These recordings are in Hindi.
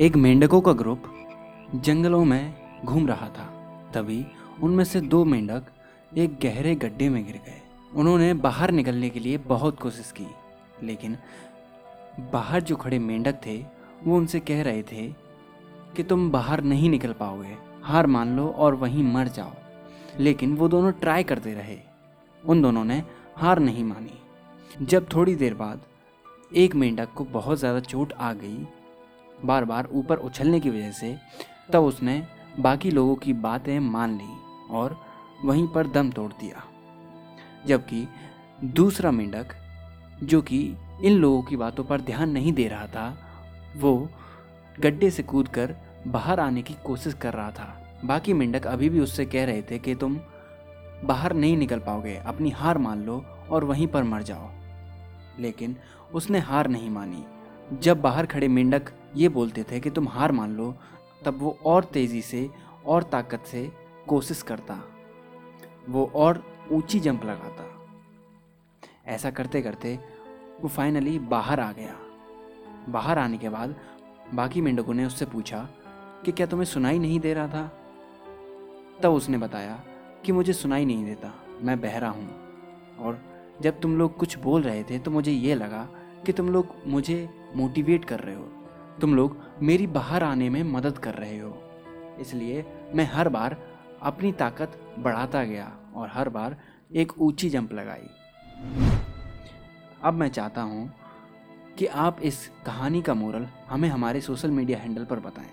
एक मेंढकों का ग्रुप जंगलों में घूम रहा था। तभी उनमें से दो मेंढक एक गहरे गड्ढे में गिर गए। उन्होंने बाहर निकलने के लिए बहुत कोशिश की, लेकिन बाहर जो खड़े मेंढक थे, वो उनसे कह रहे थे कि तुम बाहर नहीं निकल पाओगे, हार मान लो और वहीं मर जाओ। लेकिन वो दोनों ट्राई करते रहे। उन दोनों ने हार नहीं मानी। जब थोड़ी देर बाद एक मेंढक को बहुत ज़्यादा चोट आ गई बार बार ऊपर उछलने की वजह से, तब उसने बाकी लोगों की बातें मान ली और वहीं पर दम तोड़ दिया। जबकि दूसरा मेंढक, जो कि इन लोगों की बातों पर ध्यान नहीं दे रहा था, वो गड्ढे से कूद कर बाहर आने की कोशिश कर रहा था। बाकी मेंढक अभी भी उससे कह रहे थे कि तुम बाहर नहीं निकल पाओगे, अपनी हार मान लो और वहीं पर मर जाओ। लेकिन उसने हार नहीं मानी। जब बाहर खड़े मेंढक ये बोलते थे कि तुम हार मान लो। तब वो और तेज़ी से और ताकत से कोशिश करता। वो और ऊँची जंप लगाता। ऐसा करते करते वो फाइनली बाहर आ गया। बाहर आने के बाद बाकी मेंढकों ने उससे पूछा कि क्या तुम्हें सुनाई नहीं दे रहा था? तब उसने बताया कि मुझे सुनाई नहीं देता, मैं बहरा हूँ। और जब तुम लोग कुछ बोल रहे थे तो मुझे ये लगा कि तुम लोग मुझे मोटिवेट कर रहे हो। तुम लोग मेरी बाहर आने में मदद कर रहे हो। इसलिए मैं हर बार अपनी ताकत बढ़ाता गया और हर बार एक ऊँची जंप लगाई। अब मैं चाहता हूँ कि आप इस कहानी का मोरल हमें हमारे सोशल मीडिया हैंडल पर बताएँ।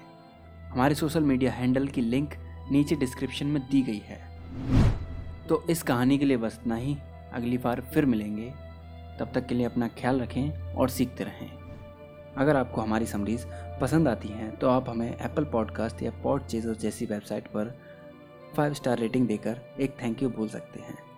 हमारे सोशल मीडिया हैंडल की लिंक नीचे डिस्क्रिप्शन में दी गई है। तो इस कहानी के लिए बस इतना ही। अगली बार फिर मिलेंगे। तब तक के लिए अपना ख्याल रखें और सीखते रहें। अगर आपको हमारी समरीज पसंद आती हैं तो आप हमें एप्पल पॉडकास्ट या पॉड जैसी वेबसाइट पर फाइव स्टार रेटिंग देकर एक थैंक यू बोल सकते हैं।